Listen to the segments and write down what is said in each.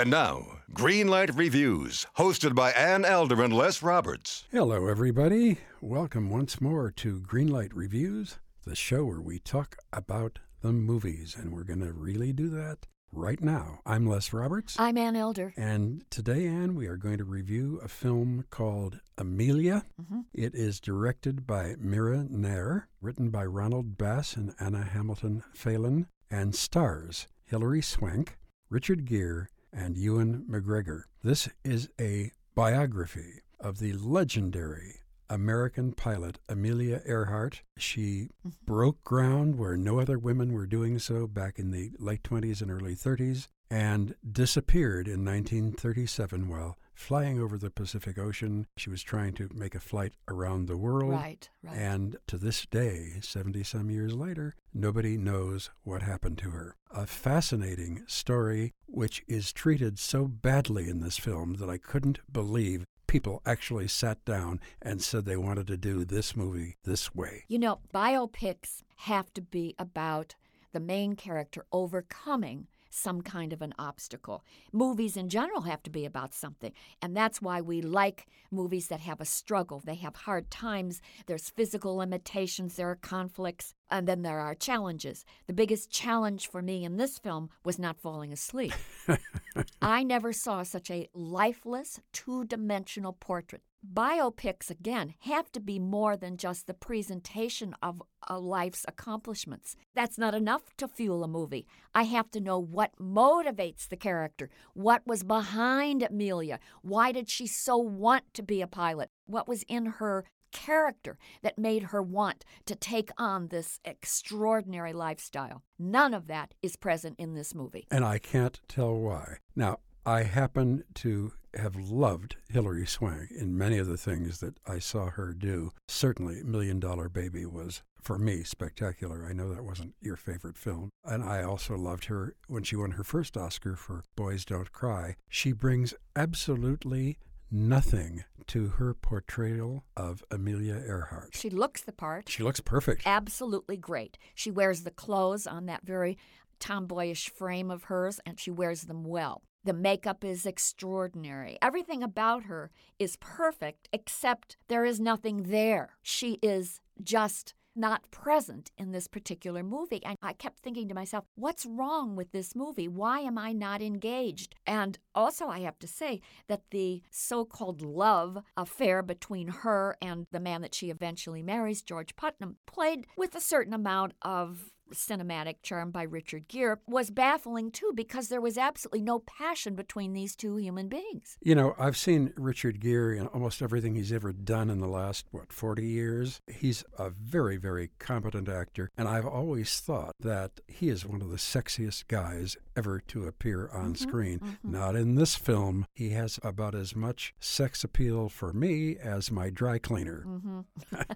And now, Greenlight Reviews, hosted by Ann Elder and Les Roberts. Hello, everybody. Welcome once more to Greenlight Reviews, the show where we talk about the movies, and we're going to really do that right now. I'm Les Roberts. I'm Ann Elder. And today, Ann, we are going to review a film called Amelia. Mm-hmm. It is directed by Mira Nair, written by Ronald Bass and Anna Hamilton Phelan, and stars Hilary Swank, Richard Gere, and Ewan McGregor. This is a biography of the legendary American pilot Amelia Earhart. She mm-hmm. broke ground where no other women were doing so back in the late 20s and early 30s and disappeared in 1937 while flying over the Pacific Ocean. She was trying to make a flight around the world. Right, right. And to this day, 70 some years later, nobody knows what happened to her. A fascinating story which is treated so badly in this film that I couldn't believe people actually sat down and said they wanted to do this movie this way. You know, biopics have to be about the main character overcoming some kind of an obstacle. Movies in general have to be about something. And that's why we like movies that have a struggle. They have hard times, there's physical limitations, there are conflicts, and then there are challenges. The biggest challenge for me in this film was not falling asleep. I never saw such a lifeless, two dimensional portrait. Biopics, again, have to be more than just the presentation of a life's accomplishments. That's not enough to fuel a movie. I have to know what motivates the character, what was behind Amelia, why did she so want to be a pilot, what was in her character that made her want to take on this extraordinary lifestyle. None of that is present in this movie. And I can't tell why. Now, I happen to have loved Hilary Swank in many of the things that I saw her do. Certainly, Million Dollar Baby was, for me, spectacular. I know that wasn't your favorite film. And I also loved her when she won her first Oscar for Boys Don't Cry. She brings absolutely nothing to her portrayal of Amelia Earhart. She looks the part. She looks perfect. Absolutely great. She wears the clothes on that very tomboyish frame of hers, and she wears them well. The makeup is extraordinary. Everything about her is perfect, except there is nothing there. She is just not present in this particular movie. And I kept thinking to myself, what's wrong with this movie? Why am I not engaged? And also, I have to say that the so called love affair between her and the man that she eventually marries, George Putnam, played with a certain amount of cinematic charm by Richard Gere was baffling too because there was absolutely no passion between these two human beings. You know, I've seen Richard Gere in almost everything he's ever done in the last, what, 40 years. He's a very, very competent actor, and I've always thought that he is one of the sexiest guys ever to appear on Mm-hmm, screen. mm-hmm. Not in this film. He has about as much sex appeal for me as my dry cleaner. Mm-hmm.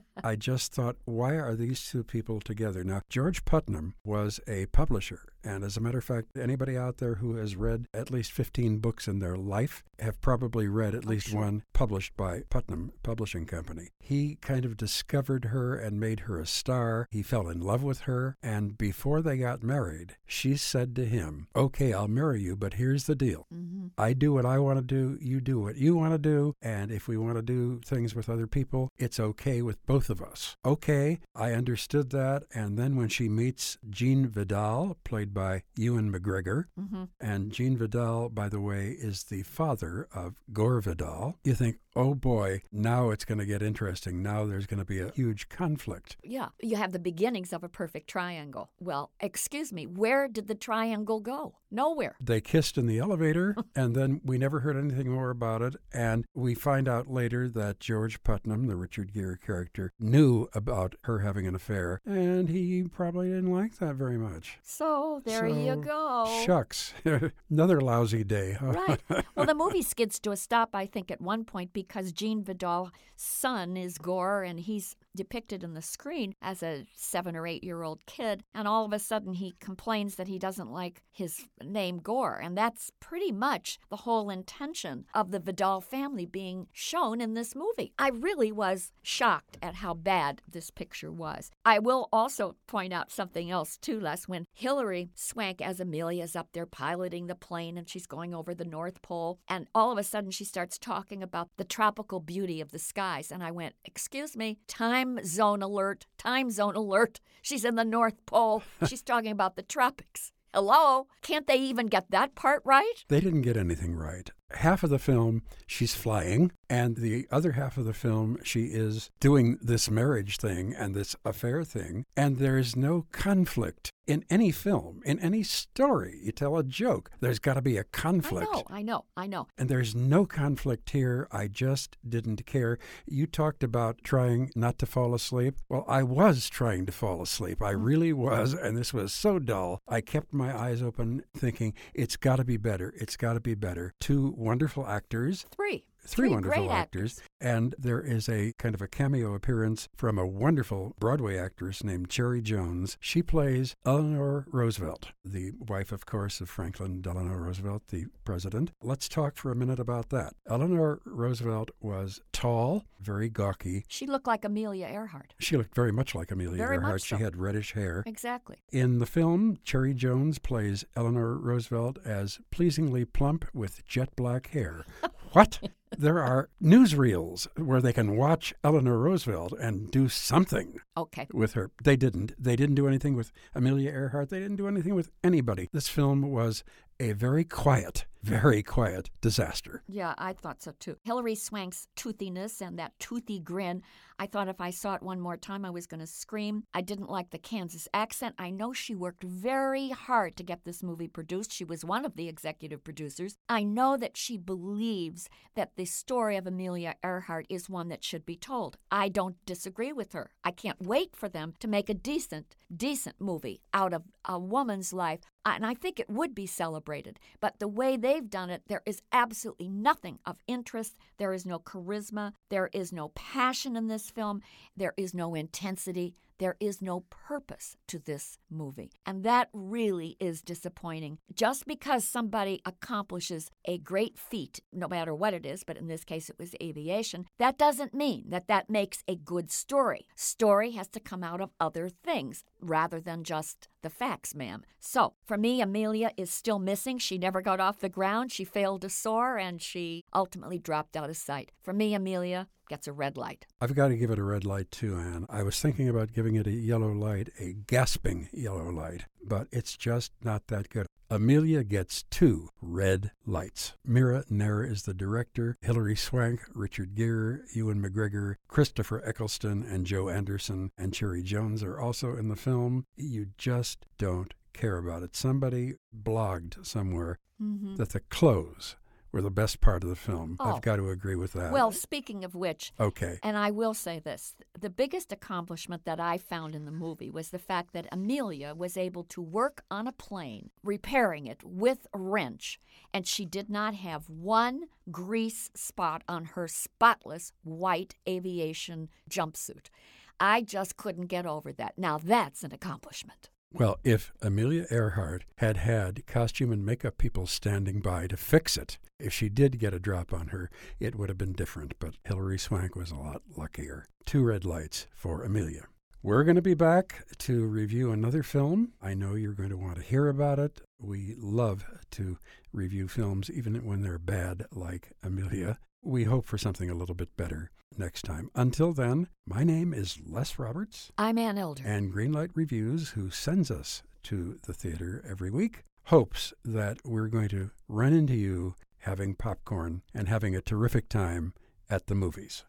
I just thought, why are these two people together? Now, George Putnam was a publisher. And as a matter of fact, anybody out there who has read at least 15 books in their life have probably read at Oh, least sure. one published by Putnam Publishing Company. He kind of discovered her and made her a star. He fell in love with her. And before they got married, she said to him, Okay, I'll marry you, but here's the deal. Mm-hmm. I do what I want to do, you do what you want to do, and if we want to do things with other people, it's okay with both of us. Okay, I understood that. And then when she meets Gene Vidal, played by Ewan McGregor, Mm-hmm. and Gene Vidal, by the way, is the father of Gore Vidal, you think, oh boy, now it's going to get interesting. Now there's going to be a huge conflict. Yeah, you have the beginnings of a perfect triangle. Well, excuse me, where did the triangle go? Nowhere. They kissed in the elevator, and then we never heard anything more about it. And we find out later that George Putnam, the Richard Gere character, knew about her having an affair, and he probably didn't like that very much. So there you go. Shucks. Another lousy day, huh? Right. Well, the movie skids to a stop, I think, at one point because Gene Vidal's son is Gore, and he's depicted in the screen as a seven or eight year old kid, and all of a sudden he complains that he doesn't like his name Gore. And that's pretty much the whole intention of the Vidal family being shown in this movie. I really was shocked at how bad this picture was. I will also point out something else, too, Les. When Hilary Swank as Amelia's up there piloting the plane and she's going over the North Pole, and all of a sudden she starts talking about the tropical beauty of the skies. And I went, Excuse me, time zone alert, time zone alert. She's in the North Pole. She's talking about the tropics. Hello? Can't they even get that part right? They didn't get anything right. Half of the film, she's flying, and the other half of the film, she is doing this marriage thing and this affair thing, and there's no conflict in any film, in any story. You tell a joke, there's got to be a conflict. I know, I know, I know. And there's no conflict here. I just didn't care. You talked about trying not to fall asleep. Well, I was trying to fall asleep. I mm. really was. And this was so dull. I kept my eyes open, thinking, it's got to be better. It's got to be better. Two wonderful actors. Three. Three, Three wonderful great actors. And there is a kind of a cameo appearance from a wonderful Broadway actress named Cherry Jones. She plays Eleanor Roosevelt, the wife, of course, of Franklin Delano Roosevelt, the president. Let's talk for a minute about that. Eleanor Roosevelt was tall, very gawky. She looked like Amelia Earhart. She looked very much like Amelia Very Earhart. much She had reddish hair. Exactly. In the film, Cherry Jones plays Eleanor Roosevelt as pleasingly plump with jet black hair. What? There are newsreels where they can watch Eleanor Roosevelt and do something Okay. with her. They didn't. They didn't do anything with Amelia Earhart. They didn't do anything with anybody. This film was a very quiet, very quiet disaster. Yeah, I thought so too. Hilary Swank's toothiness and that toothy grin. I thought if I saw it one more time, I was going to scream. I didn't like the Kansas accent. I know she worked very hard to get this movie produced. She was one of the executive producers. I know that she believes that the story of Amelia Earhart is one that should be told. I don't disagree with her. I can't wait for them to make a decent, decent movie out of a woman's life. Uh, and I think it would be celebrated. But the way they've done it, there is absolutely nothing of interest. There is no charisma. There is no passion in this film. There is no intensity. There is no purpose to this movie. And that really is disappointing. Just because somebody accomplishes a great feat, no matter what it is, but in this case it was aviation, that doesn't mean that that makes a good story. Story has to come out of other things rather than just the facts, ma'am. So, for me, Amelia is still missing. She never got off the ground. She failed to soar and she ultimately dropped out of sight. For me, Amelia gets a red light. I've got to give it a red light too, Ann. I was thinking about giving it a yellow light, a gasping yellow light, but it's just not that good. Amelia gets two red lights. Mira Nair is the director. Hilary Swank, Richard Gere, Ewan McGregor, Christopher Eccleston, and Joe Anderson and Cherry Jones are also in the film. You just don't care about it. Somebody blogged somewhere Mm-hmm. that the clothes were the best part of the film. Oh. I've got to agree with that. Well, speaking of which, okay. and I will say this the biggest accomplishment that I found in the movie was the fact that Amelia was able to work on a plane, repairing it with a wrench, and she did not have one grease spot on her spotless white aviation jumpsuit. I just couldn't get over that. Now that's an accomplishment. Well, if Amelia Earhart had had costume and makeup people standing by to fix it, if she did get a drop on her, it would have been different. But Hilary Swank was a lot luckier. Two red lights for Amelia. We're going to be back to review another film. I know you're going to want to hear about it. We love to review films, even when they're bad, like Amelia. We hope for something a little bit better next time. Until then, my name is Les Roberts I'm Ann Elder. and Greenlight Reviews, who sends us to the theater every week, hopes that we're going to run into you having popcorn and having a terrific time at the movies.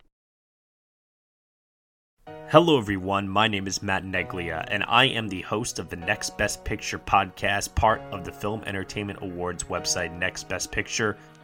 Hello, everyone. My name is Matt Neglia, and I am the host of the Next Best Picture podcast, part of the Film Entertainment Awards website,